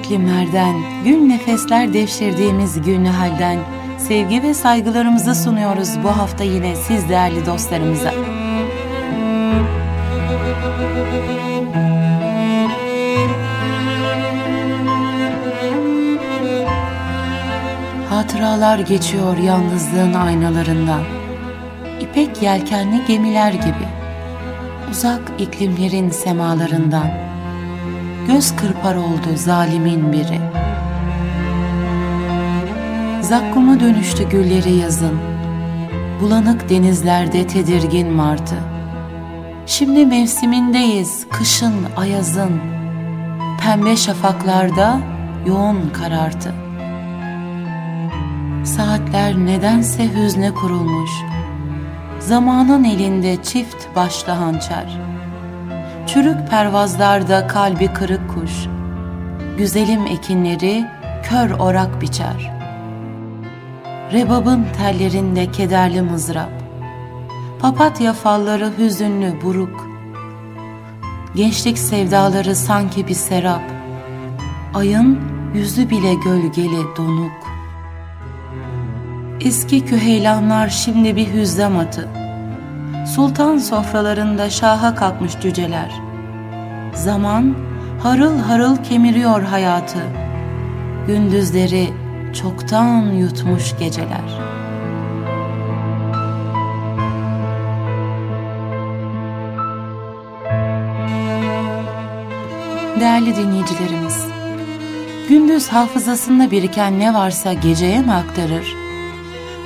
iklimlerden, gün nefesler devşirdiğimiz günlü halden sevgi ve saygılarımızı sunuyoruz bu hafta yine siz değerli dostlarımıza. Hatıralar geçiyor yalnızlığın aynalarından. İpek yelkenli gemiler gibi. Uzak iklimlerin semalarından. Göz kırpar oldu zalimin biri. Zakkuma dönüştü gülleri yazın. Bulanık denizlerde tedirgin martı. Şimdi mevsimindeyiz, kışın, ayazın. Pembe şafaklarda yoğun karartı. Saatler nedense hüzne kurulmuş. Zamanın elinde çift başlı hançer. Çürük pervazlarda kalbi kırık. Güzelim ekinleri kör orak biçer. Rebabın tellerinde kederli mızrap. Papatya falları hüzünlü buruk. Gençlik sevdaları sanki bir serap. Ayın yüzü bile gölgeli donuk. Eski küheylanlar şimdi bir hüzzam atı. Sultan sofralarında şaha kalkmış cüceler. Zaman harıl harıl kemiriyor hayatı. Gündüzleri çoktan yutmuş geceler. Değerli dinleyicilerimiz, gündüz hafızasında biriken ne varsa geceye mi aktarır?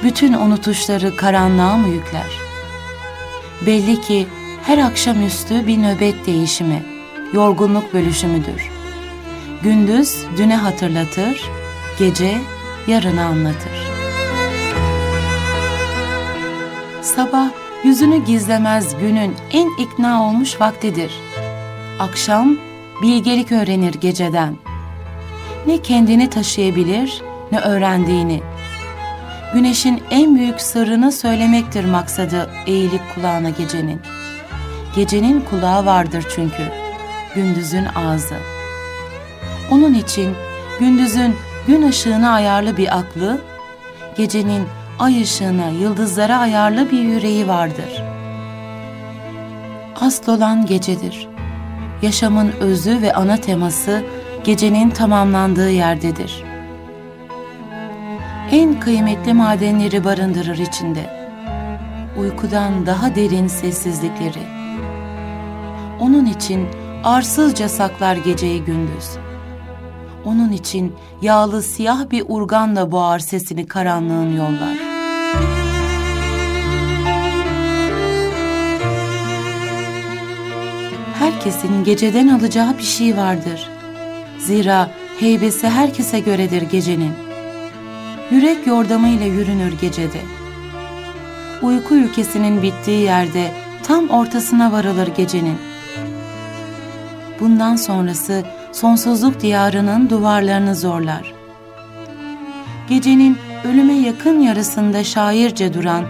bütün unutuşları karanlığa mı yükler? Belli ki her akşamüstü bir nöbet değişimi, yorgunluk bölüşümüdür. Gündüz düne hatırlatır, gece yarını anlatır. Sabah yüzünü gizlemez günün en ikna olmuş vaktidir. Akşam bilgelik öğrenir geceden. Ne kendini taşıyabilir ne öğrendiğini güneşin en büyük sırrını söylemektir maksadı eğilip kulağına gecenin. Gecenin kulağı vardır çünkü, gündüzün ağzı. Onun için gündüzün gün ışığına ayarlı bir aklı, gecenin ay ışığına, yıldızlara ayarlı bir yüreği vardır. Asıl olan gecedir. Yaşamın özü ve ana teması gecenin tamamlandığı yerdedir.'' en kıymetli madenleri barındırır içinde. Uykudan daha derin sessizlikleri. Onun için arsızca saklar geceyi gündüz. Onun için yağlı siyah bir urganla boğar sesini karanlığın yollar. Herkesin geceden alacağı bir şey vardır. Zira heybesi herkese göredir gecenin yürek yordamıyla yürünür gecede. Uyku ülkesinin bittiği yerde tam ortasına varılır gecenin. Bundan sonrası sonsuzluk diyarının duvarlarını zorlar. Gecenin ölüme yakın yarısında şairce duran,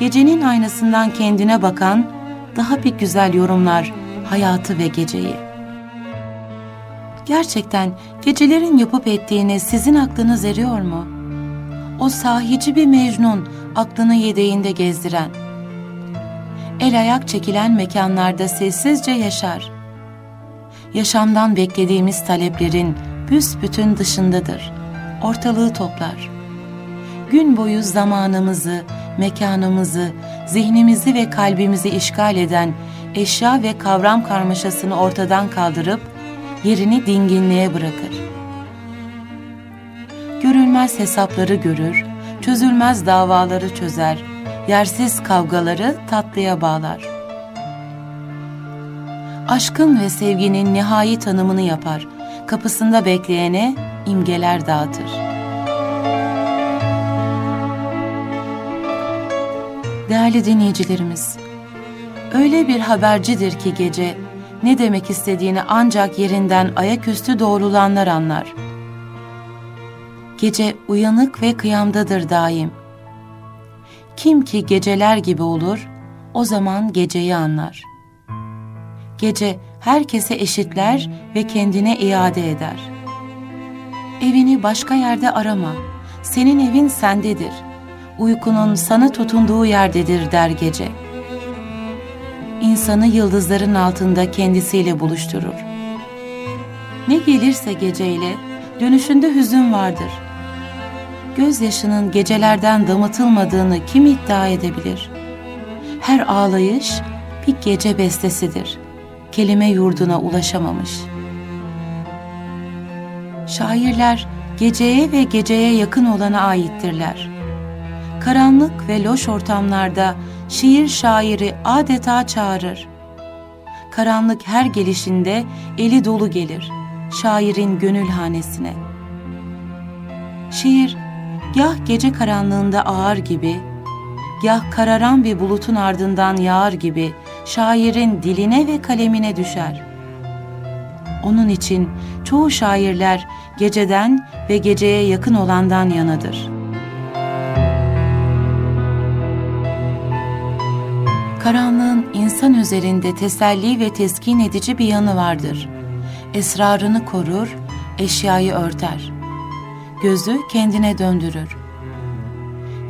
gecenin aynasından kendine bakan, daha bir güzel yorumlar hayatı ve geceyi. Gerçekten gecelerin yapıp ettiğini sizin aklınız eriyor mu?'' o sahici bir Mecnun aklını yedeğinde gezdiren. El ayak çekilen mekanlarda sessizce yaşar. Yaşamdan beklediğimiz taleplerin büsbütün dışındadır. Ortalığı toplar. Gün boyu zamanımızı, mekanımızı, zihnimizi ve kalbimizi işgal eden eşya ve kavram karmaşasını ortadan kaldırıp yerini dinginliğe bırakır görülmez hesapları görür, çözülmez davaları çözer, yersiz kavgaları tatlıya bağlar. Aşkın ve sevginin nihai tanımını yapar, kapısında bekleyene imgeler dağıtır. Değerli dinleyicilerimiz, öyle bir habercidir ki gece, ne demek istediğini ancak yerinden ayaküstü doğrulanlar anlar.'' Gece uyanık ve kıyamdadır daim. Kim ki geceler gibi olur, o zaman geceyi anlar. Gece herkese eşitler ve kendine iade eder. Evini başka yerde arama. Senin evin sendedir. Uykunun sana tutunduğu yerdedir der gece. İnsanı yıldızların altında kendisiyle buluşturur. Ne gelirse geceyle dönüşünde hüzün vardır. Gözyaşının gecelerden damıtılmadığını kim iddia edebilir? Her ağlayış bir gece bestesidir. Kelime yurduna ulaşamamış. Şairler geceye ve geceye yakın olana aittirler. Karanlık ve loş ortamlarda şiir şairi adeta çağırır. Karanlık her gelişinde eli dolu gelir şairin gönül hanesine. Şiir gah gece karanlığında ağır gibi, gah kararan bir bulutun ardından yağar gibi şairin diline ve kalemine düşer. Onun için çoğu şairler geceden ve geceye yakın olandan yanadır. Karanlığın insan üzerinde teselli ve teskin edici bir yanı vardır. Esrarını korur, eşyayı örter. Gözü kendine döndürür.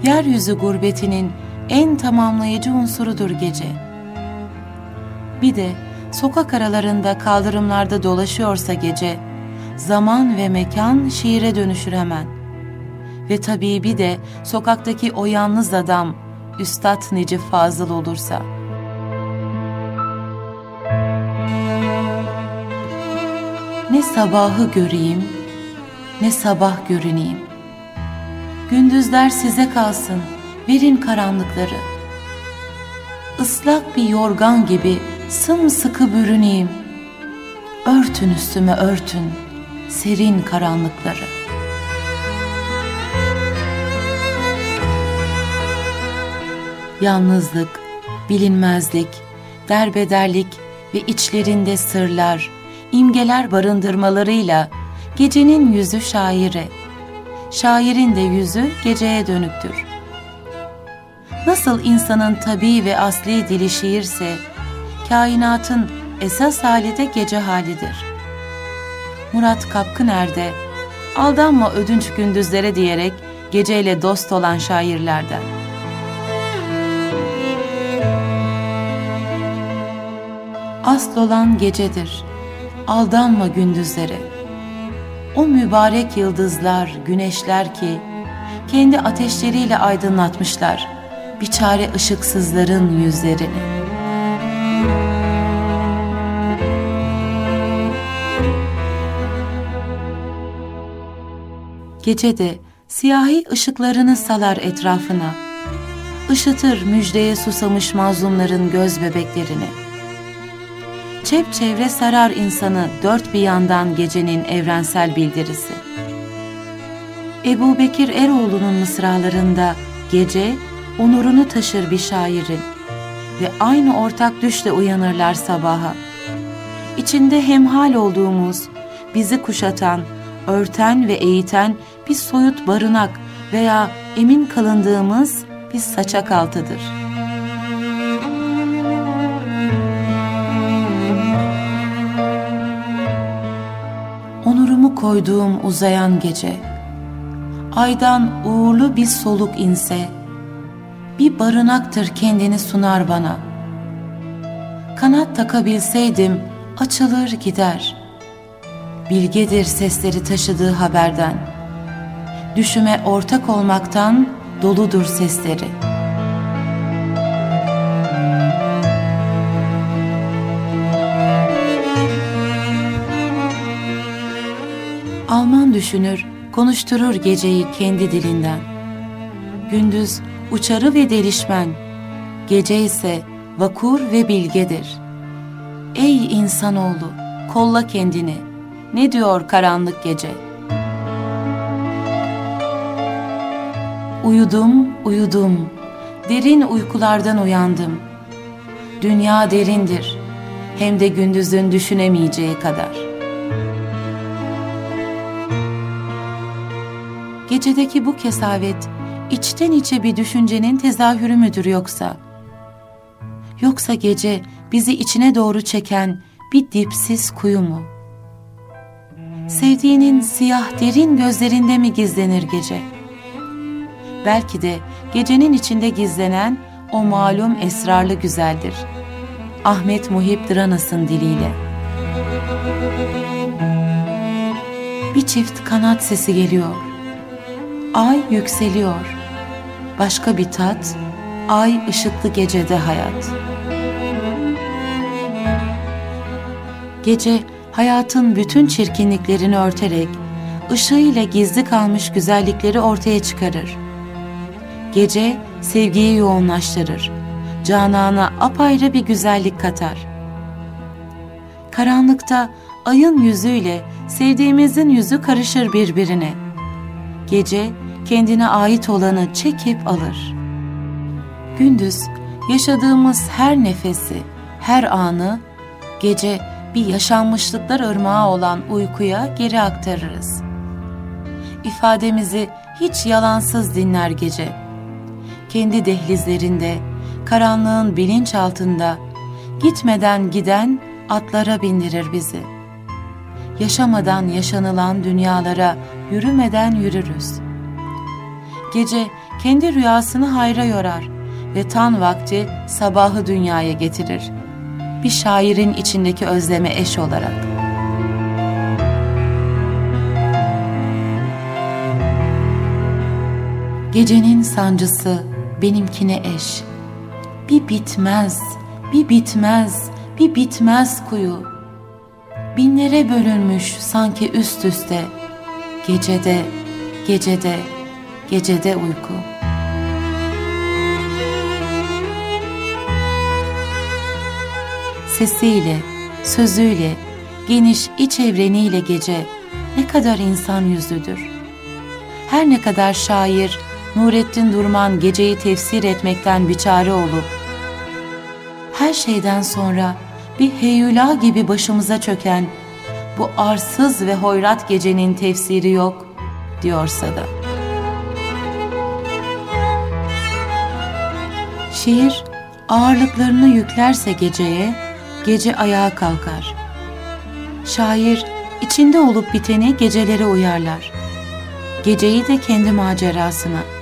Yeryüzü gurbetinin en tamamlayıcı unsurudur gece. Bir de sokak aralarında kaldırımlarda dolaşıyorsa gece, zaman ve mekan şiire dönüşür hemen. Ve tabii bir de sokaktaki o yalnız adam, Üstad Necip Fazıl olursa. Ne sabahı göreyim, ne sabah görüneyim. Gündüzler size kalsın, verin karanlıkları. Islak bir yorgan gibi sımsıkı bürüneyim. Örtün üstüme örtün, serin karanlıkları. Yalnızlık, bilinmezlik, derbederlik ve içlerinde sırlar, imgeler barındırmalarıyla gecenin yüzü şaire, şairin de yüzü geceye dönüktür. Nasıl insanın tabii ve asli dili şiirse, kainatın esas hali de gece halidir.'' Murat Kapkıner'de aldanma ödünç gündüzlere diyerek geceyle dost olan şairlerden. Asıl olan gecedir, aldanma gündüzlere. O mübarek yıldızlar, güneşler ki, kendi ateşleriyle aydınlatmışlar, bir çare ışıksızların yüzlerini.'' Gece de siyahi ışıklarını salar etrafına. Işıtır müjdeye susamış mazlumların göz bebeklerini. Çep çevre sarar insanı dört bir yandan gecenin evrensel bildirisi. Ebu Bekir Eroğlu'nun mısralarında gece onurunu taşır bir şairin ve aynı ortak düşle uyanırlar sabaha. İçinde hemhal olduğumuz, bizi kuşatan, örten ve eğiten bir soyut barınak veya emin kalındığımız bir saçak altıdır. Onurumu koyduğum uzayan gece, aydan uğurlu bir soluk inse, bir barınaktır kendini sunar bana. Kanat takabilseydim açılır gider. Bilgedir sesleri taşıdığı haberden.'' Düşüme ortak olmaktan doludur sesleri. Alman düşünür, konuşturur geceyi kendi dilinden. Gündüz uçarı ve delişmen, gece ise vakur ve bilgedir. Ey insanoğlu, kolla kendini, ne diyor karanlık gece?'' Uyudum, uyudum, derin uykulardan uyandım. Dünya derindir, hem de gündüzün düşünemeyeceği kadar. Gecedeki bu kesavet, içten içe bir düşüncenin tezahürü müdür yoksa? Yoksa gece bizi içine doğru çeken bir dipsiz kuyu mu? Sevdiğinin siyah derin gözlerinde mi gizlenir gece? Belki de gecenin içinde gizlenen o malum esrarlı güzeldir. Ahmet Muhip Dranas'ın diliyle. Bir çift kanat sesi geliyor. Ay yükseliyor. Başka bir tat, ay ışıklı gecede hayat. Gece hayatın bütün çirkinliklerini örterek, ışığıyla gizli kalmış güzellikleri ortaya çıkarır. Gece sevgiyi yoğunlaştırır, canana apayrı bir güzellik katar. Karanlıkta ayın yüzüyle sevdiğimizin yüzü karışır birbirine. Gece kendine ait olanı çekip alır. Gündüz yaşadığımız her nefesi, her anı gece bir yaşanmışlıklar ırmağı olan uykuya geri aktarırız. İfademizi hiç yalansız dinler gece. Kendi dehlizlerinde, karanlığın bilinç altında, gitmeden giden atlara bindirir bizi. Yaşamadan yaşanılan dünyalara yürümeden yürürüz. Gece kendi rüyasını hayra yorar ve tan vakti sabahı dünyaya getirir.'' bir şairin içindeki özleme eş olarak. Gecenin sancısı benimkine eş. Bir bitmez, bir bitmez, bir bitmez kuyu. Binlere bölünmüş sanki üst üste. Gecede, gecede, gecede uyku.'' sesiyle, sözüyle, geniş iç evreniyle gece ne kadar insan yüzlüdür. Her ne kadar şair Nurettin Durman geceyi tefsir etmekten biçare olup, her şeyden sonra bir heyula gibi başımıza çöken bu arsız ve hoyrat gecenin tefsiri yok diyorsa da. Şiir ağırlıklarını yüklerse geceye, gece ayağa kalkar. Şair içinde olup biteni gecelere uyarlar. Geceyi de kendi macerasına.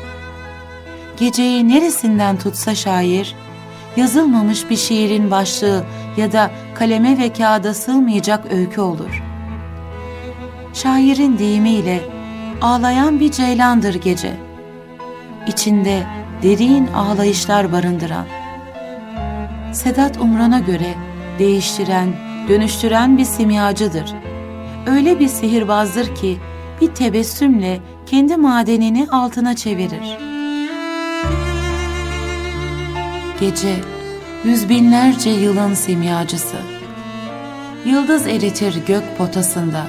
Geceyi neresinden tutsa şair, yazılmamış bir şiirin başlığı ya da kaleme ve kağıda sığmayacak öykü olur. Şairin deyimiyle ağlayan bir ceylandır gece. İçinde derin ağlayışlar barındıran. Sedat Umran'a göre değiştiren, dönüştüren bir simyacıdır. Öyle bir sihirbazdır ki bir tebessümle kendi madenini altına çevirir. Gece, yüz binlerce yılın simyacısı. Yıldız eritir gök potasında.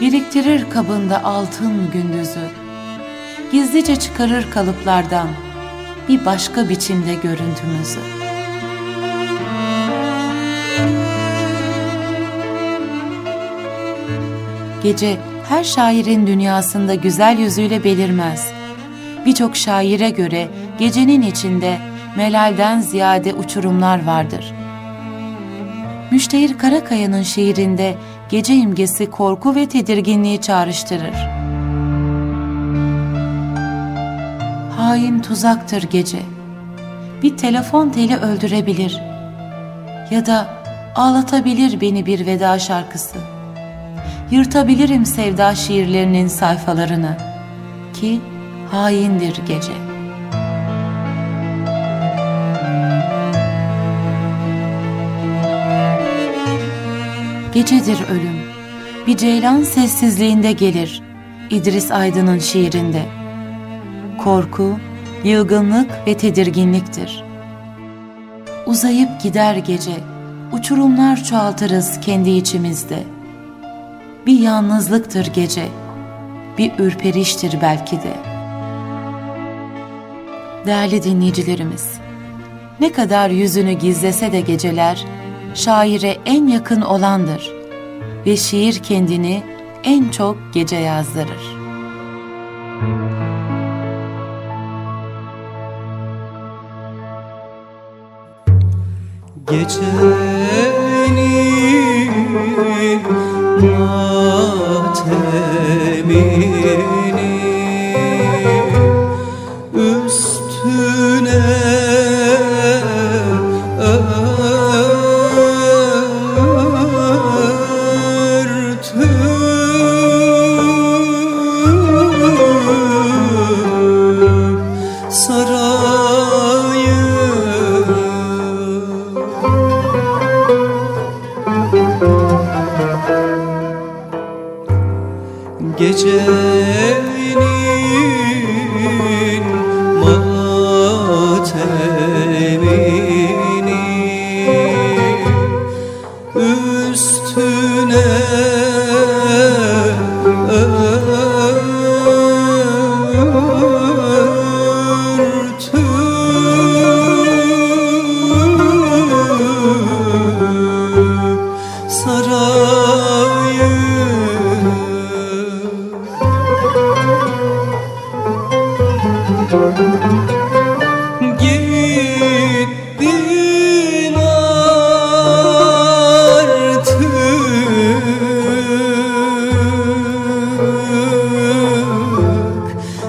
Biriktirir kabında altın gündüzü. Gizlice çıkarır kalıplardan bir başka biçimde görüntümüzü.'' Gece her şairin dünyasında güzel yüzüyle belirmez. Birçok şaire göre gecenin içinde melalden ziyade uçurumlar vardır. Müştehir Karakaya'nın şiirinde gece imgesi korku ve tedirginliği çağrıştırır. Hain tuzaktır gece. Bir telefon teli öldürebilir. Ya da ağlatabilir beni bir veda şarkısı.'' yırtabilirim sevda şiirlerinin sayfalarını ki haindir gece. Gecedir ölüm, bir ceylan sessizliğinde gelir İdris Aydın'ın şiirinde. Korku, yılgınlık ve tedirginliktir. Uzayıp gider gece, uçurumlar çoğaltırız kendi içimizde.'' bir yalnızlıktır gece, bir ürperiştir belki de. Değerli dinleyicilerimiz, ne kadar yüzünü gizlese de geceler, şaire en yakın olandır ve şiir kendini en çok gece yazdırır. Gecenin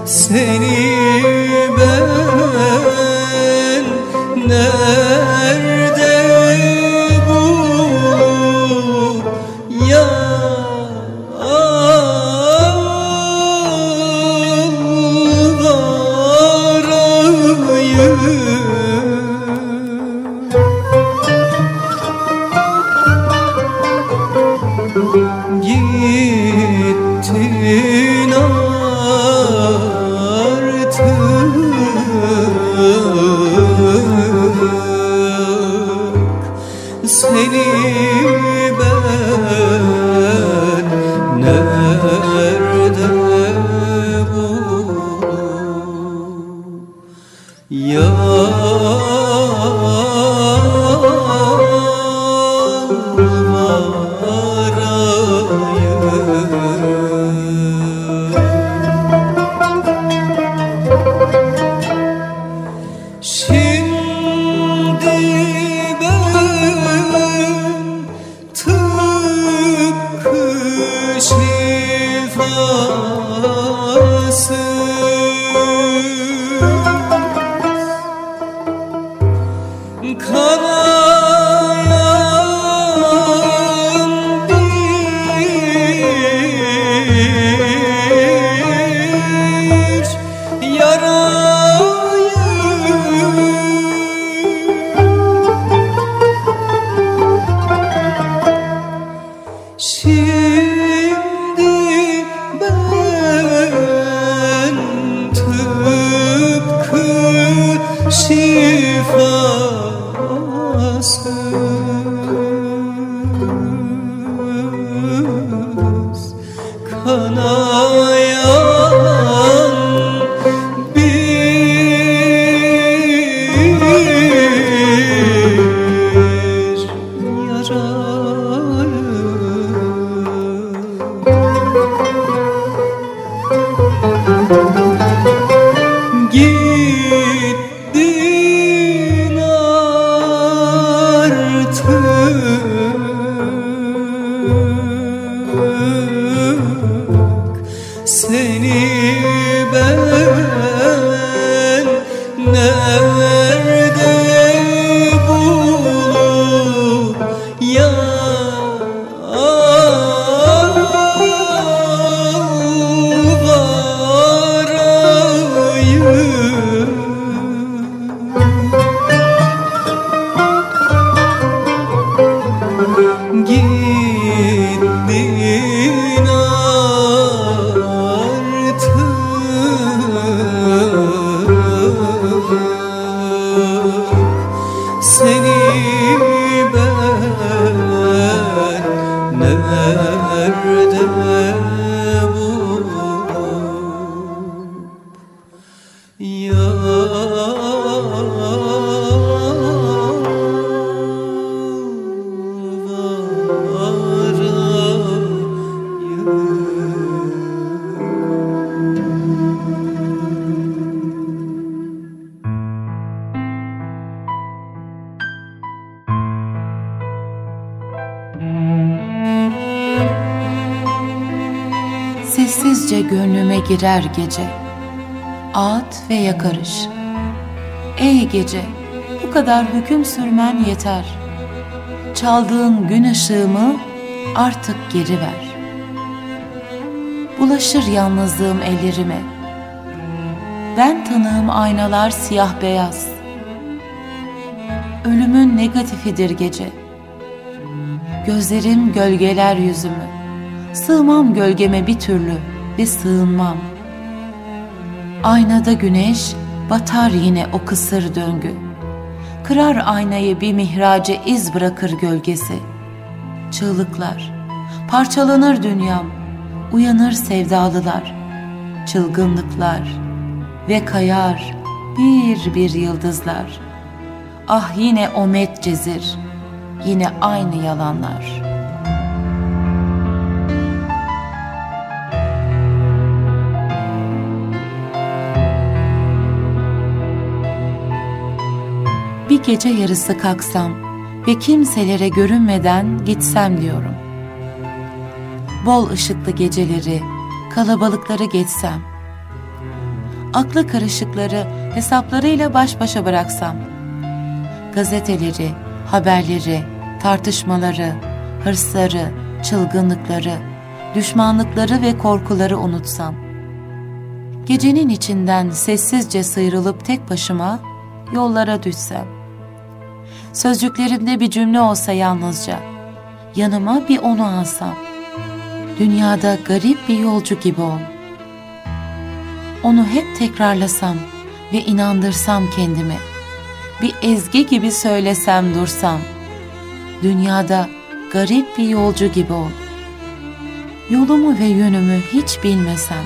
seni 心。Sessizce gönlüme girer gece ağıt ve yakarış. Ey gece, bu kadar hüküm sürmen yeter. Çaldığın gün ışığımı artık geri ver. Bulaşır yalnızlığım ellerime. Ben tanığım aynalar siyah beyaz. Ölümün negatifidir gece. Gözlerim gölgeler yüzümü. Sığmam gölgeme bir türlü ve sığınmam. Aynada güneş batar yine o kısır döngü. Kırar aynayı bir mihrace iz bırakır gölgesi. Çığlıklar, parçalanır dünyam, uyanır sevdalılar, çılgınlıklar ve kayar bir bir yıldızlar. Ah yine o metcezir, yine aynı yalanlar.'' Gece yarısı kalksam ve kimselere görünmeden gitsem diyorum. Bol ışıklı geceleri, kalabalıkları geçsem. Aklı karışıkları hesaplarıyla baş başa bıraksam. Gazeteleri, haberleri, tartışmaları, hırsları, çılgınlıkları, düşmanlıkları ve korkuları unutsam. Gecenin içinden sessizce sıyrılıp tek başıma yollara düşsem Sözcüklerimde bir cümle olsa yalnızca. Yanıma bir onu alsam. Dünyada garip bir yolcu gibi ol. Onu hep tekrarlasam ve inandırsam kendime. Bir ezgi gibi söylesem dursam. Dünyada garip bir yolcu gibi ol. Yolumu ve yönümü hiç bilmesem.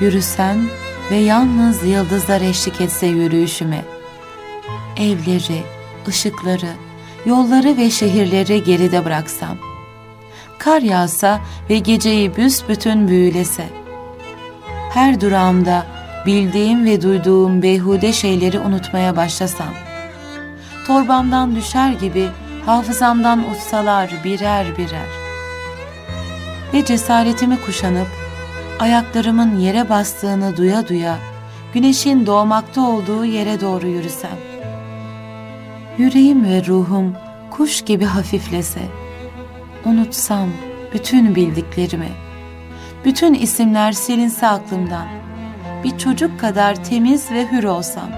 Yürüsem ve yalnız yıldızlar eşlik etse yürüyüşüme. Evleri, ışıkları, yolları ve şehirleri geride bıraksam. Kar yağsa ve geceyi büsbütün büyülese. Her durağımda bildiğim ve duyduğum beyhude şeyleri unutmaya başlasam. Torbamdan düşer gibi hafızamdan utsalar birer birer. Ve cesaretimi kuşanıp ayaklarımın yere bastığını duya duya güneşin doğmakta olduğu yere doğru yürüsem.'' Yüreğim ve ruhum kuş gibi hafiflese, unutsam bütün bildiklerimi, bütün isimler silinse aklımdan, bir çocuk kadar temiz ve hür olsam,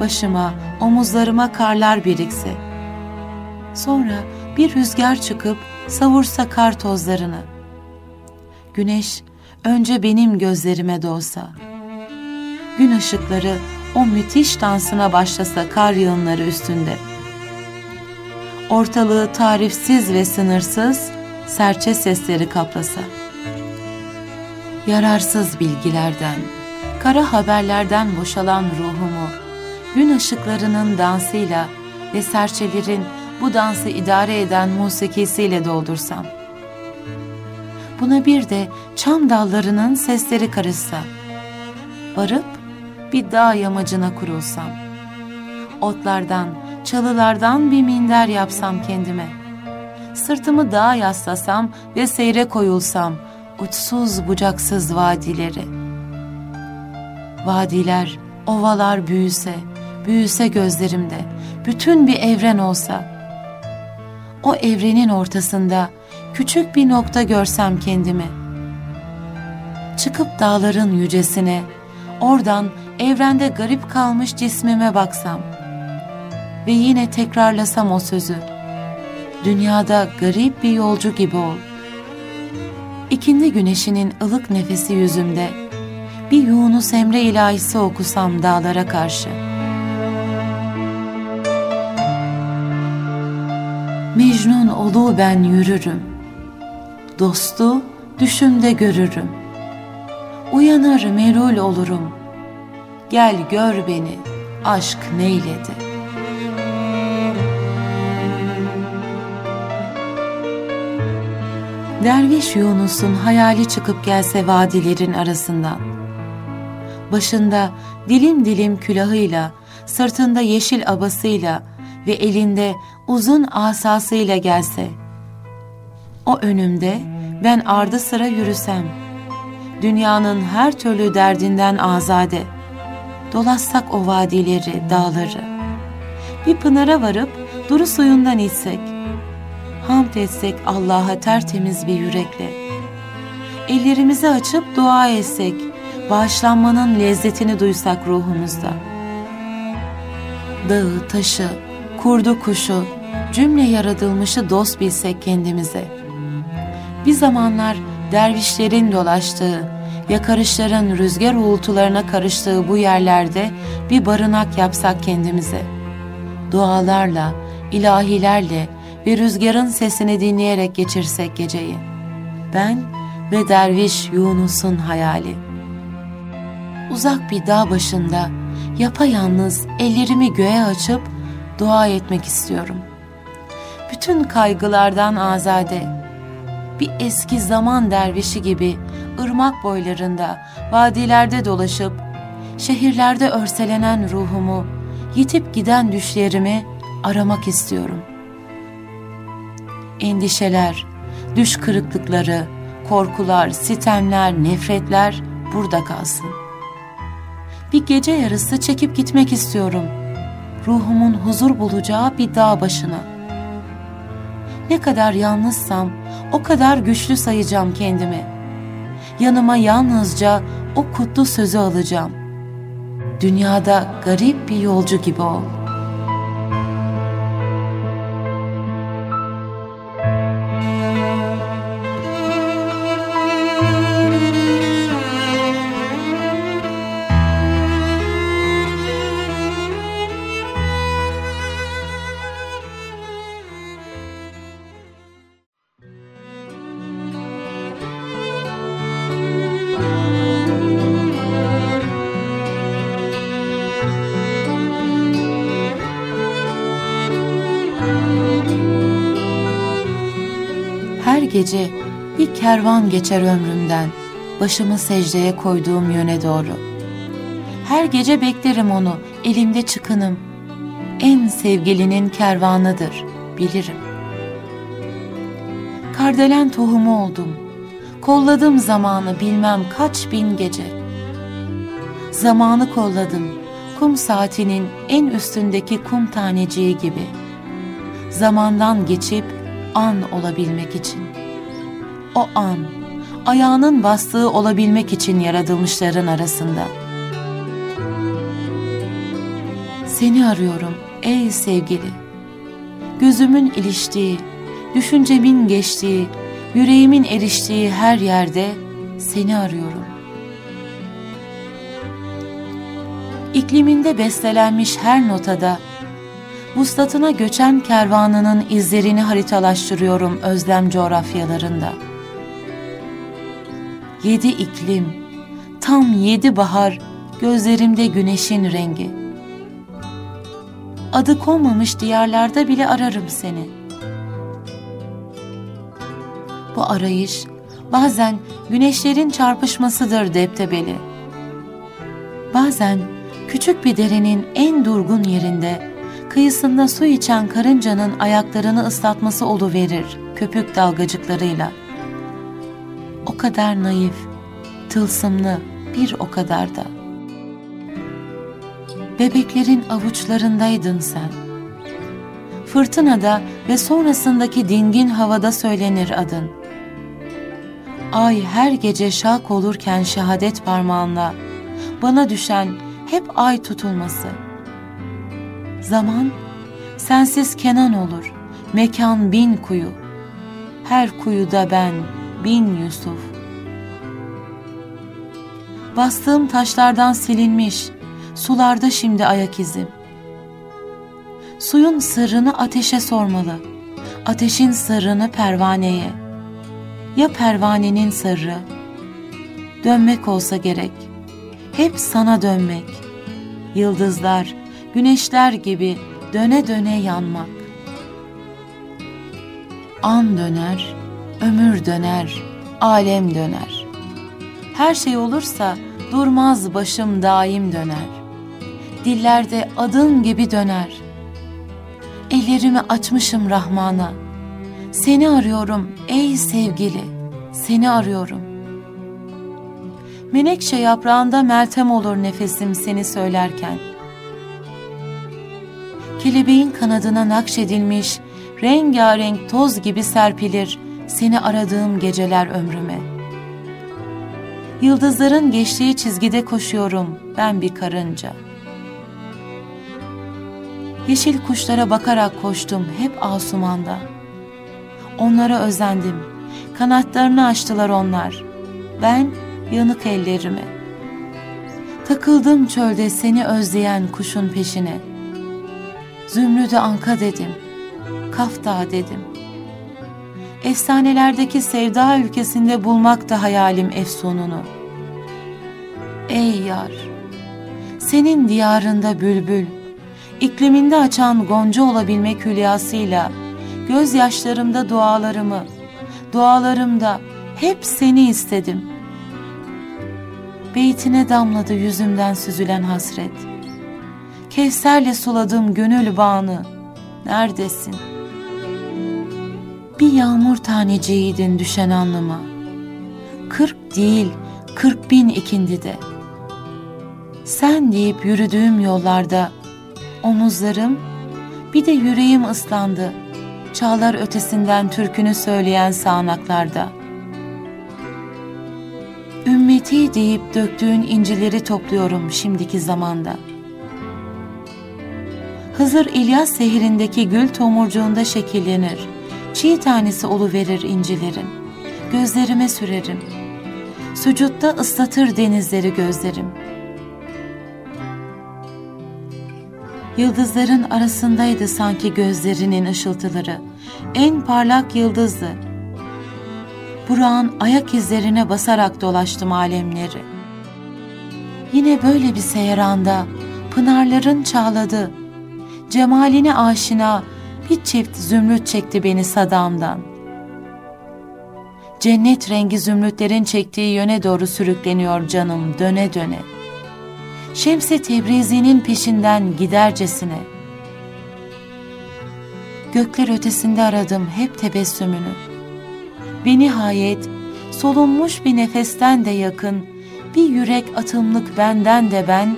başıma, omuzlarıma karlar birikse, sonra bir rüzgar çıkıp savursa kar tozlarını, güneş önce benim gözlerime doğsa, gün ışıkları o müthiş dansına başlasa kar yığınları üstünde. Ortalığı tarifsiz ve sınırsız serçe sesleri kaplasa. Yararsız bilgilerden, kara haberlerden boşalan ruhumu, gün ışıklarının dansıyla ve serçelerin bu dansı idare eden musikisiyle doldursam. Buna bir de çam dallarının sesleri karışsa. Varıp bir dağ yamacına kurulsam. Otlardan, çalılardan bir minder yapsam kendime. Sırtımı dağa yaslasam ve seyre koyulsam uçsuz bucaksız vadileri. Vadiler, ovalar büyüse, büyüse gözlerimde, bütün bir evren olsa. O evrenin ortasında küçük bir nokta görsem kendimi. Çıkıp dağların yücesine, oradan evrende garip kalmış cismime baksam ve yine tekrarlasam o sözü. Dünyada garip bir yolcu gibi ol. İkindi güneşinin ılık nefesi yüzümde bir Yunus Emre ilahisi okusam dağlara karşı. Mecnun olu ben yürürüm. Dostu düşümde görürüm. Uyanır merul olurum.'' Gel gör beni, aşk neyledi? Derviş Yunus'un hayali çıkıp gelse vadilerin arasından. Başında dilim dilim külahıyla, sırtında yeşil abasıyla ve elinde uzun asasıyla gelse. O önümde ben ardı sıra yürüsem, dünyanın her türlü derdinden azade. Dolaşsak o vadileri, dağları. Bir pınara varıp duru suyundan içsek. Hamd etsek Allah'a tertemiz bir yürekle. Ellerimizi açıp dua etsek, bağışlanmanın lezzetini duysak ruhumuzda. Dağı, taşı, kurdu kuşu, cümle yaratılmışı dost bilsek kendimize. Bir zamanlar dervişlerin dolaştığı, yakarışların rüzgar uğultularına karıştığı bu yerlerde bir barınak yapsak kendimize. Dualarla, ilahilerle ve rüzgarın sesini dinleyerek geçirsek geceyi. Ben ve derviş Yunus'un hayali. Uzak bir dağ başında yapayalnız ellerimi göğe açıp dua etmek istiyorum. Bütün kaygılardan azade, bir eski zaman dervişi gibi ırmak boylarında, vadilerde dolaşıp, şehirlerde örselenen ruhumu, yitip giden düşlerimi aramak istiyorum. Endişeler, düş kırıklıkları, korkular, sitemler, nefretler burada kalsın. Bir gece yarısı çekip gitmek istiyorum. Ruhumun huzur bulacağı bir dağ başına. Ne kadar yalnızsam o kadar güçlü sayacağım kendimi. Yanıma yalnızca o kutlu sözü alacağım. Dünyada garip bir yolcu gibi ol.'' Gece bir kervan geçer ömrümden, başımı secdeye koyduğum yöne doğru. Her gece beklerim onu, elimde çıkınım. En sevgilinin kervanıdır, bilirim. Kardelen tohumu oldum. Kolladım zamanı bilmem kaç bin gece. Zamanı kolladım, kum saatinin en üstündeki kum taneciği gibi. Zamandan geçip an olabilmek için. O an, ayağının bastığı olabilmek için yaratılmışların arasında. Seni arıyorum ey sevgili. Gözümün iliştiği, düşüncemin geçtiği, yüreğimin eriştiği her yerde seni arıyorum. İkliminde bestelenmiş her notada vuslatına göçen kervanının izlerini haritalaştırıyorum özlem coğrafyalarında. Yedi iklim, tam yedi bahar, gözlerimde güneşin rengi. Adı konmamış diyarlarda bile ararım seni. Bu arayış bazen güneşlerin çarpışmasıdır deptebeli. Bazen küçük bir derenin en durgun yerinde kıyısında su içen karıncanın ayaklarını ıslatması verir köpük dalgacıklarıyla. O kadar naif, tılsımlı bir o kadar da. Bebeklerin avuçlarındaydın sen. Fırtınada ve sonrasındaki dingin havada söylenir adın. Ay her gece şak olurken şehadet parmağınla bana düşen hep ay tutulması.'' Zaman sensiz Kenan olur, mekan bin kuyu. Her kuyuda ben, bin Yusuf. Bastığım taşlardan silinmiş, sularda şimdi ayak izim. Suyun sırrını ateşe sormalı, ateşin sırrını pervaneye. Ya pervanenin sırrı? Dönmek olsa gerek, hep sana dönmek. Yıldızlar, güneşler gibi döne döne yanmak. An döner, ömür döner, alem döner. Her şey olursa durmaz başım daim döner. Dillerde adın gibi döner. Ellerimi açmışım Rahman'a. Seni arıyorum ey sevgili, seni arıyorum. Menekşe yaprağında meltem olur nefesim seni söylerken. Kelebeğin kanadına nakşedilmiş rengarenk toz gibi serpilir seni aradığım geceler ömrüme. Yıldızların geçtiği çizgide koşuyorum ben bir karınca. Yeşil kuşlara bakarak koştum hep asumanda. Onlara özendim. Kanatlarını açtılar onlar. Ben yanık ellerimi. Takıldım çölde seni özleyen kuşun peşine. Zümrüdü anka dedim. Kafta dedim. Efsanelerdeki sevda ülkesinde bulmak da hayalim efsununu. Ey yar! Senin diyarında bülbül, ikliminde açan gonca olabilmek hülyasıyla, gözyaşlarımda dualarımı, dualarımda hep seni istedim. Beytine damladı yüzümden süzülen hasret. Kevserle suladığım gönül bağını, neredesin? Bir yağmur taneciydin düşen anlıma. Kırk değil, kırk bin ikindi de. Sen deyip yürüdüğüm yollarda omuzlarım, bir de yüreğim ıslandı. Çağlar ötesinden türkünü söyleyen sağanaklarda. Ümmeti deyip döktüğün incileri topluyorum şimdiki zamanda. Hızır İlyas sehirindeki gül tomurcuğunda şekillenir. Çiğ tanesi verir incilerin. Gözlerime sürerim. Sucutta ıslatır denizleri gözlerim.'' Yıldızların arasındaydı sanki gözlerinin ışıltıları. En parlak yıldızdı. Burak'ın ayak izlerine basarak dolaştım alemleri. Yine böyle bir seyranda pınarların çağladı. Cemaline aşina bir çift zümrüt çekti beni sadamdan. Cennet rengi zümrütlerin çektiği yöne doğru sürükleniyor canım döne döne.'' Şems-i Tebrizi'nin peşinden gidercesine. Gökler ötesinde aradım hep tebessümünü. Ve nihayet solunmuş bir nefesten de yakın, bir yürek atımlık benden de ben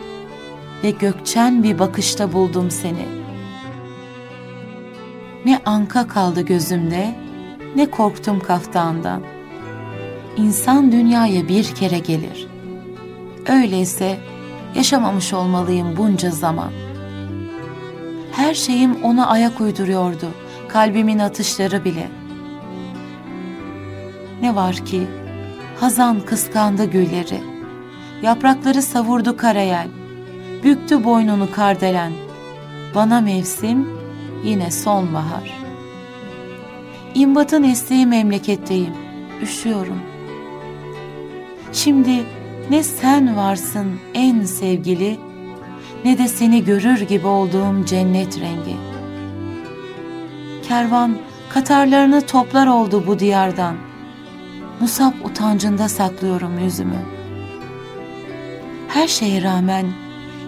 ve gökçen bir bakışta buldum seni. Ne anka kaldı gözümde, ne korktum kaftandan. İnsan dünyaya bir kere gelir. Öyleyse yaşamamış olmalıyım bunca zaman. Her şeyim ona ayak uyduruyordu, kalbimin atışları bile. Ne var ki, hazan kıskandı gülleri, yaprakları savurdu karayel, büktü boynunu kardelen, bana mevsim yine sonbahar. İmbatın estiği memleketteyim, üşüyorum. Şimdi ne sen varsın en sevgili ne de seni görür gibi olduğum cennet rengi. Kervan katarlarını toplar oldu bu diyardan. Musab utancında saklıyorum yüzümü. Her şeye rağmen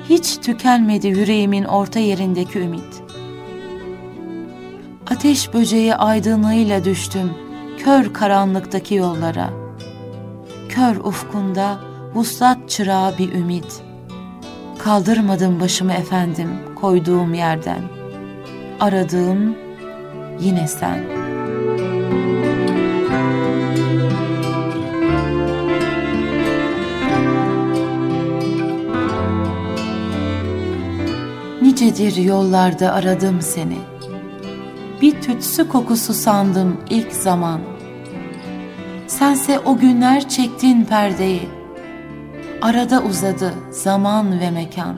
hiç tükenmedi yüreğimin orta yerindeki ümit. Ateş böceği aydınlığıyla düştüm kör karanlıktaki yollara. Kör ufkunda vuslat çırağı bir ümit. Kaldırmadım başımı efendim koyduğum yerden. Aradığım yine sen. Nicedir yollarda aradım seni. Bir tütsü kokusu sandım ilk zaman. Sense o günler çektin perdeyi Arada uzadı zaman ve mekan.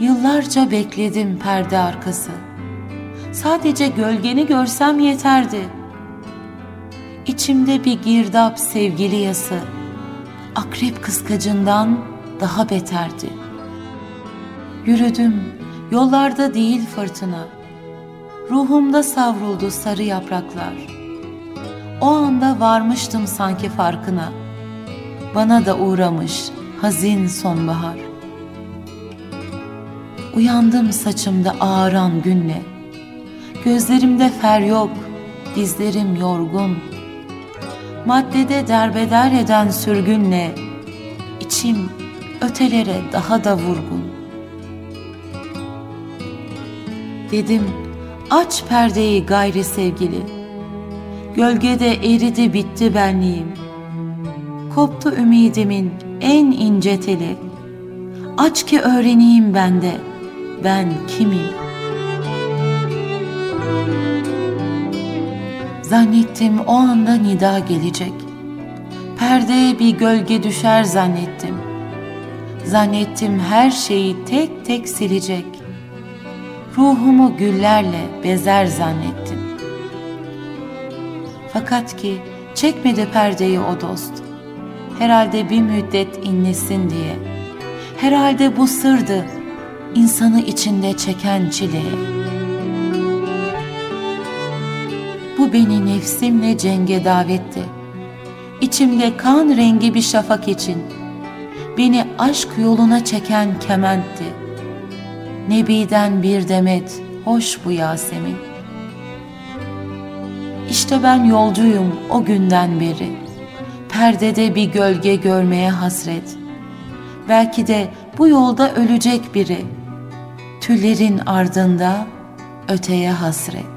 Yıllarca bekledim perde arkası. Sadece gölgeni görsem yeterdi. İçimde bir girdap sevgili yası. Akrep kıskacından daha beterdi. Yürüdüm, yollarda değil fırtına. Ruhumda savruldu sarı yapraklar. O anda varmıştım sanki farkına.'' bana da uğramış hazin sonbahar. Uyandım saçımda ağıran günle, gözlerimde fer yok, dizlerim yorgun. Maddede derbeder eden sürgünle içim ötelere daha da vurgun. Dedim aç perdeyi gayri sevgili. Gölgede eridi bitti benliğim. Koptu ümidimin en ince teli. Aç ki öğreneyim ben de ben kimim? Zannettim o anda nida gelecek. Perdeye bir gölge düşer zannettim. Zannettim her şeyi tek tek silecek. Ruhumu güllerle bezer zannettim. Fakat ki çekmedi perdeyi o dost. Herhalde bir müddet inlesin diye. Herhalde bu sırdı insanı içinde çeken çileye. Bu beni nefsimle cenge davetti. İçimde kan rengi bir şafak için. Beni aşk yoluna çeken kementti. Nebi'den bir demet, hoş bu Yasemin. İşte ben yolcuyum o günden beri. Perdede bir gölge görmeye hasret. Belki de bu yolda ölecek biri. Tüllerin ardında öteye hasret.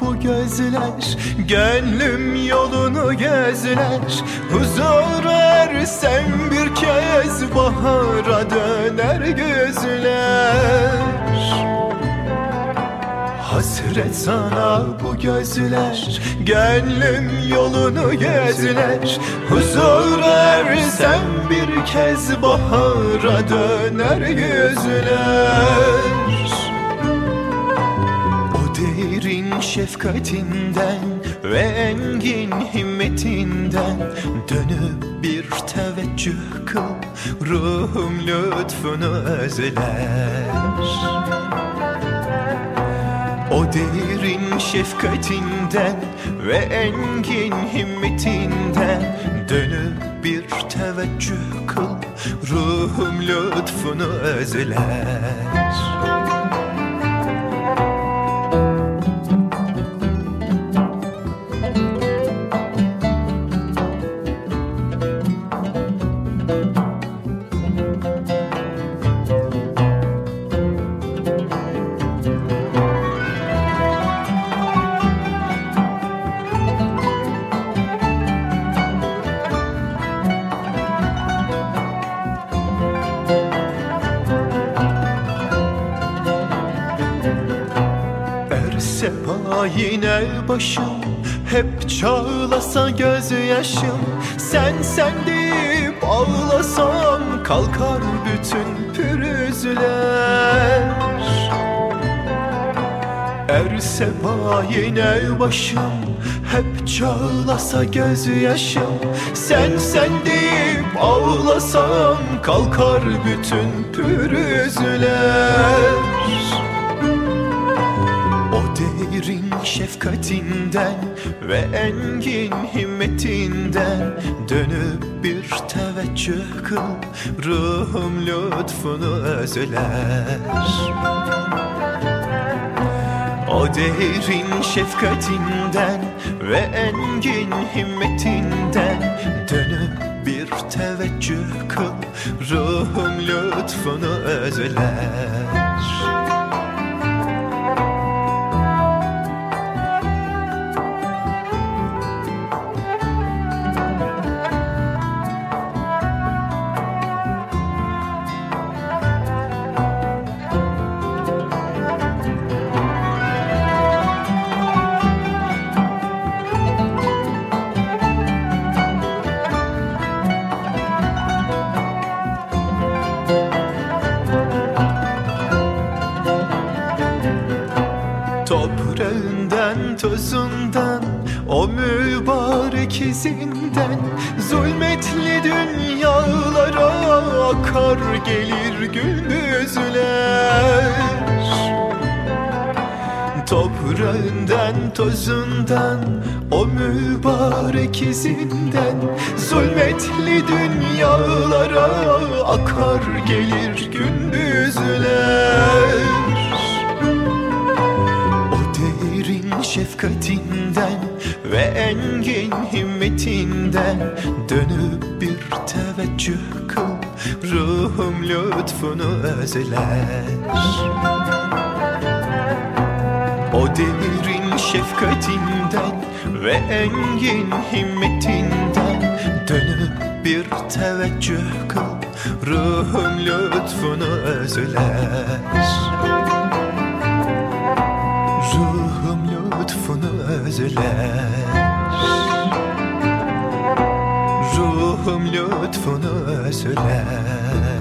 Bu gözler Gönlüm yolunu gözler. Huzur ersem bir kez Bahara döner gözler. Hasret sana bu gözler Gönlüm yolunu gözler. Huzur ersem bir kez Bahara döner gözler şefkatinden ve engin himmetinden Dönüp bir teveccüh kıl ruhum lütfunu özler O derin şefkatinden ve engin himmetinden Dönüp bir teveccüh kıl ruhum lütfunu özler başım. Hep çağlasa gözyaşım Sen sen deyip ağlasam Kalkar bütün pürüzler. Er sepa yine başım. Hep çağlasa gözyaşım Sen sen deyip ağlasam Kalkar bütün pürüzler derin şefkatinden ve engin himmetinden Dönüp bir teveccüh kıl ruhum lütfunu özler. O derin şefkatinden ve engin himmetinden Dönüp bir teveccüh kıl ruhum lütfunu özler Toprağından tozundan o mübarek izinden. Zulmetli dünyalara akar gelir gündüzler. O derin şefkatinden ve engin himmetinden Dönüp bir teveccüh kıl ruhum lütfunu özler şefkatinden ve engin himmetinden Dönüp bir teveccüh kıl Ruhum lütfunu özler. Ruhum lütfunu özler. Ruhum lütfunu özler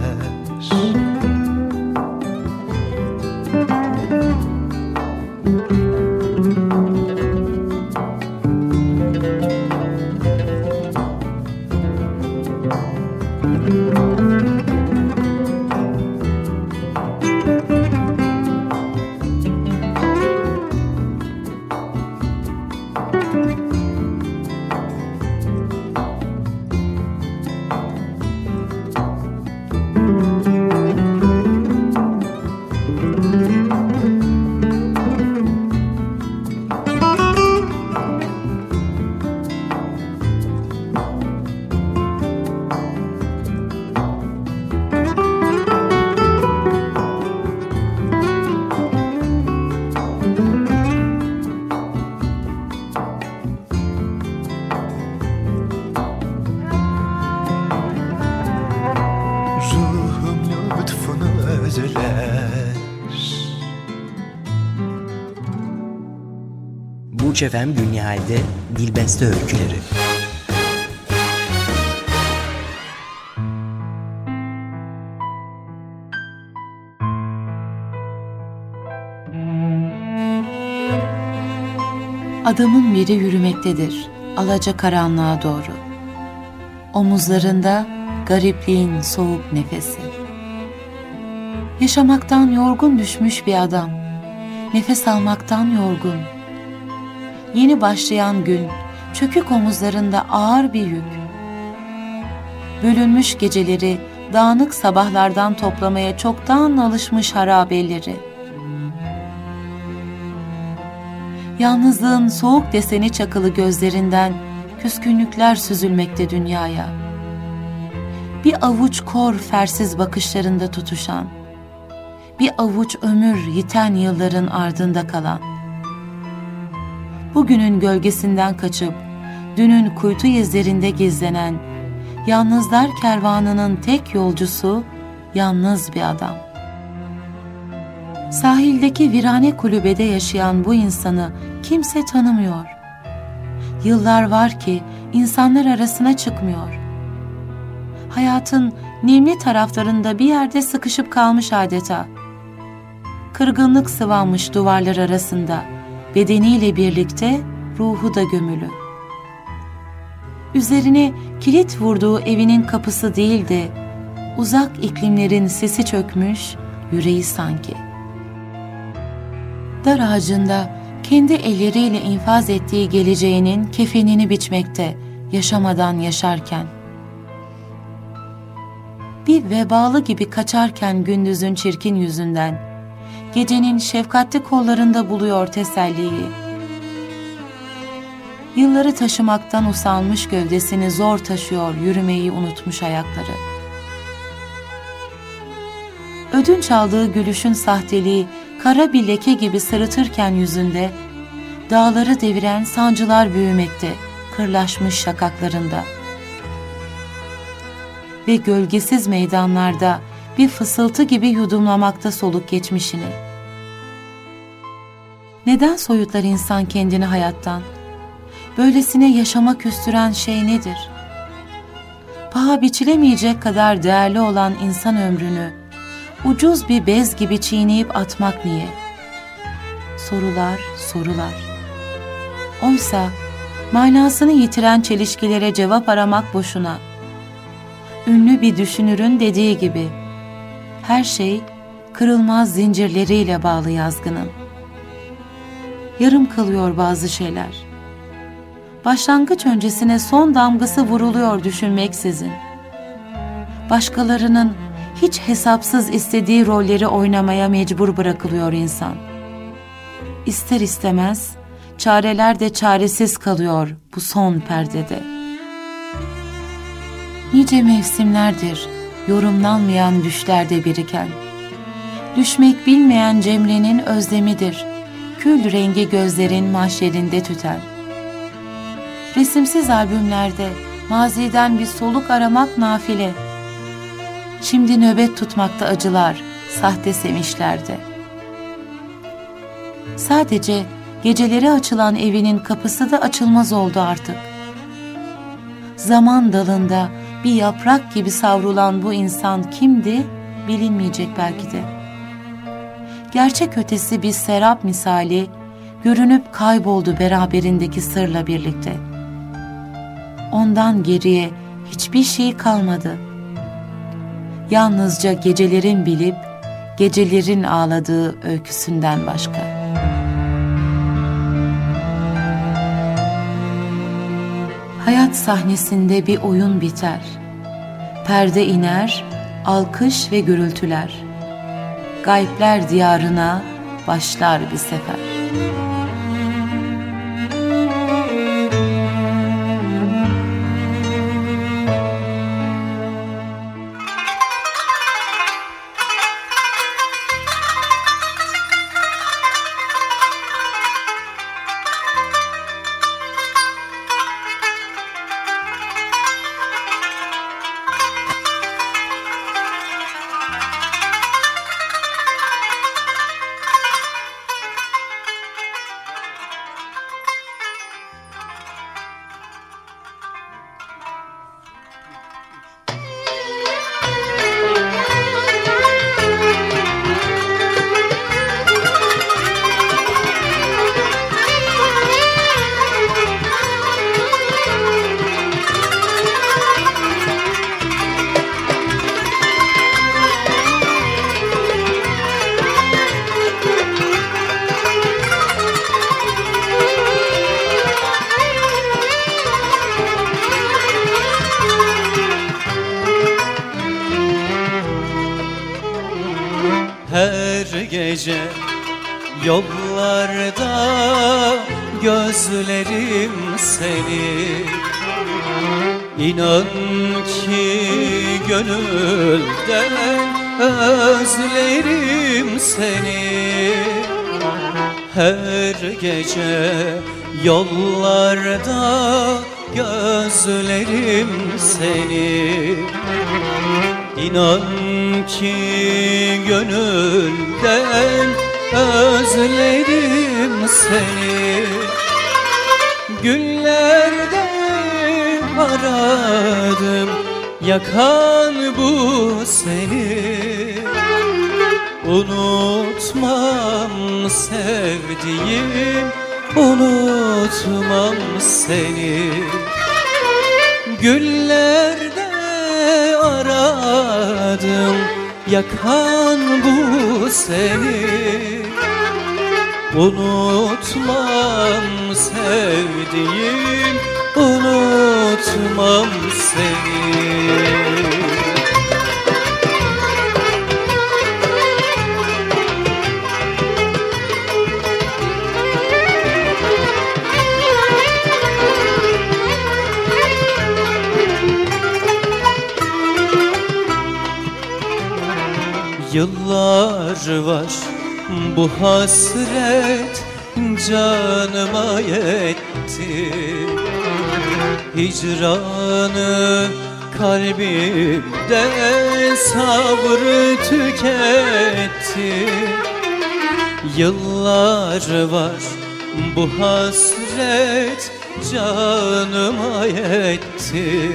Efem Günnihal'de Dilbeste Öyküleri Adamın biri yürümektedir alaca karanlığa doğru. Omuzlarında garipliğin soğuk nefesi. Yaşamaktan yorgun düşmüş bir adam. Nefes almaktan yorgun. Yeni başlayan gün çökük omuzlarında ağır bir yük. Bölünmüş geceleri dağınık sabahlardan toplamaya çoktan alışmış harabeleri. Yalnızlığın soğuk deseni çakılı gözlerinden küskünlükler süzülmekte dünyaya. Bir avuç kor fersiz bakışlarında tutuşan, bir avuç ömür yiten yılların ardında kalan. Bugünün gölgesinden kaçıp, dünün kuytu izlerinde gizlenen, yalnızlar kervanının tek yolcusu, yalnız bir adam. Sahildeki virane kulübede yaşayan bu insanı kimse tanımıyor. Yıllar var ki insanlar arasına çıkmıyor. Hayatın nemli taraflarında bir yerde sıkışıp kalmış adeta. Kırgınlık sıvanmış duvarlar arasında, bedeniyle birlikte ruhu da gömülü. Üzerine kilit vurduğu evinin kapısı değildi, uzak iklimlerin sesi çökmüş, yüreği sanki. Dar ağacında kendi elleriyle infaz ettiği geleceğinin kefenini biçmekte, yaşamadan yaşarken. Bir vebalı gibi kaçarken gündüzün çirkin yüzünden, gecenin şefkatli kollarında buluyor teselliyi. Yılları taşımaktan usanmış gövdesini zor taşıyor yürümeyi unutmuş ayakları. Ödünç aldığı gülüşün sahteliği kara bir leke gibi sırıtırken yüzünde, dağları deviren sancılar büyümekte, kırlaşmış şakaklarında. Ve gölgesiz meydanlarda bir fısıltı gibi yudumlamakta soluk geçmişini. Neden soyutlar insan kendini hayattan? Böylesine yaşama küstüren şey nedir? Paha biçilemeyecek kadar değerli olan insan ömrünü, ucuz bir bez gibi çiğneyip atmak niye? Sorular, sorular. Oysa Manasını yitiren çelişkilere cevap aramak boşuna. Ünlü bir düşünürün dediği gibi, her şey kırılmaz zincirleriyle bağlı yazgının. Yarım kalıyor bazı şeyler. Başlangıç öncesine son damgası vuruluyor düşünmeksizin. Başkalarının hiç hesapsız istediği rolleri oynamaya mecbur bırakılıyor insan. İster istemez çareler de çaresiz kalıyor bu son perdede. Nice mevsimlerdir yorumlanmayan düşlerde biriken. Düşmek bilmeyen Cemre'nin özlemidir, kül rengi gözlerin mahşerinde tüten. Resimsiz albümlerde maziden bir soluk aramak nafile. Şimdi nöbet tutmakta acılar, sahte sevinçlerde. Sadece geceleri açılan evinin kapısı da açılmaz oldu artık. Zaman dalında bir yaprak gibi savrulan bu insan kimdi bilinmeyecek belki de. Gerçek ötesi bir serap misali görünüp kayboldu beraberindeki sırla birlikte. Ondan geriye hiçbir şey kalmadı. Yalnızca gecelerin bilip gecelerin ağladığı öyküsünden başka.'' Hayat sahnesinde bir oyun biter. Perde iner, alkış ve gürültüler. Gaypler diyarına başlar bir sefer. Gece yollarda gözlerim seni. İnan ki gönülden özledim seni. Günlerde aradım yakan bu seni Unutmam sevdiğim, unutmam seni. Güllerde aradım Yakan bu seni. Unutmam sevdiğim Unutmam seni Yıllar var. Bu hasret canıma yetti. Hicranı kalbimde sabrı tüketti. Yıllar var. Bu hasret canıma yetti.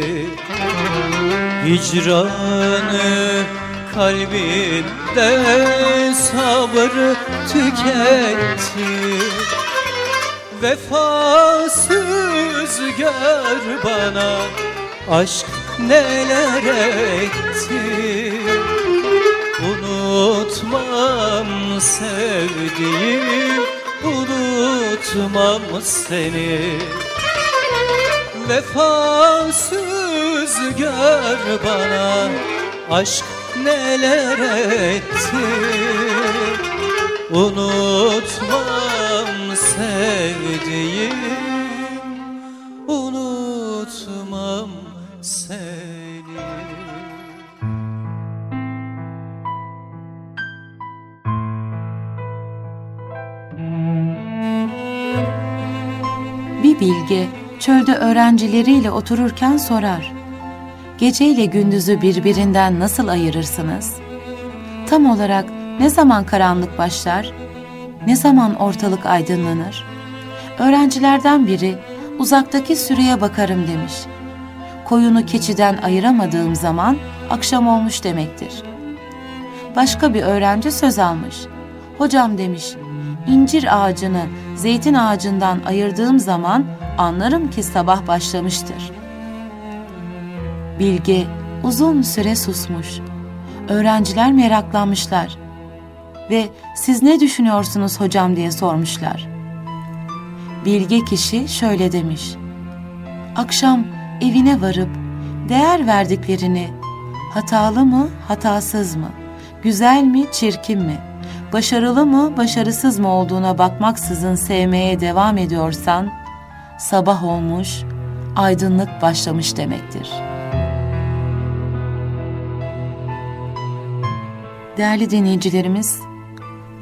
Hicranı kalbinde sabır tüketti. Vefasız rüzgar bana Aşk neler etti. Unutmam sevdiğim Unutmam seni. Vefasız gör bana Aşk neler etti Unutmam sevdiğim Unutmam seni Bir bilge çölde öğrencileriyle otururken sorar. Geceyle gündüzü birbirinden nasıl ayırırsınız? Tam olarak ne zaman karanlık başlar? Ne zaman ortalık aydınlanır? Öğrencilerden biri uzaktaki sürüye bakarım demiş. Koyunu keçiden ayıramadığım zaman akşam olmuş demektir. Başka bir öğrenci söz almış. Hocam demiş, incir ağacını zeytin ağacından ayırdığım zaman anlarım ki sabah başlamıştır. Bilge uzun süre susmuş. Öğrenciler meraklanmışlar ve siz ne düşünüyorsunuz hocam diye sormuşlar. Bilge kişi şöyle demiş. Akşam evine varıp değer verdiklerini hatalı mı, hatasız mı, güzel mi, çirkin mi, başarılı mı, başarısız mı olduğuna bakmaksızın sevmeye devam ediyorsan sabah olmuş, aydınlık başlamış demektir. Değerli dinleyicilerimiz,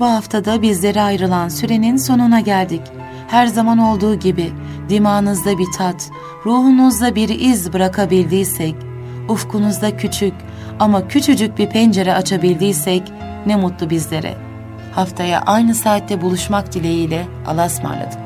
bu haftada bizlere ayrılan sürenin sonuna geldik. Her zaman olduğu gibi dimağınızda bir tat, ruhunuzda bir iz bırakabildiysek, ufkunuzda küçük ama küçücük bir pencere açabildiysek ne mutlu bizlere. Haftaya aynı saatte buluşmak dileğiyle Allah'a ısmarladık.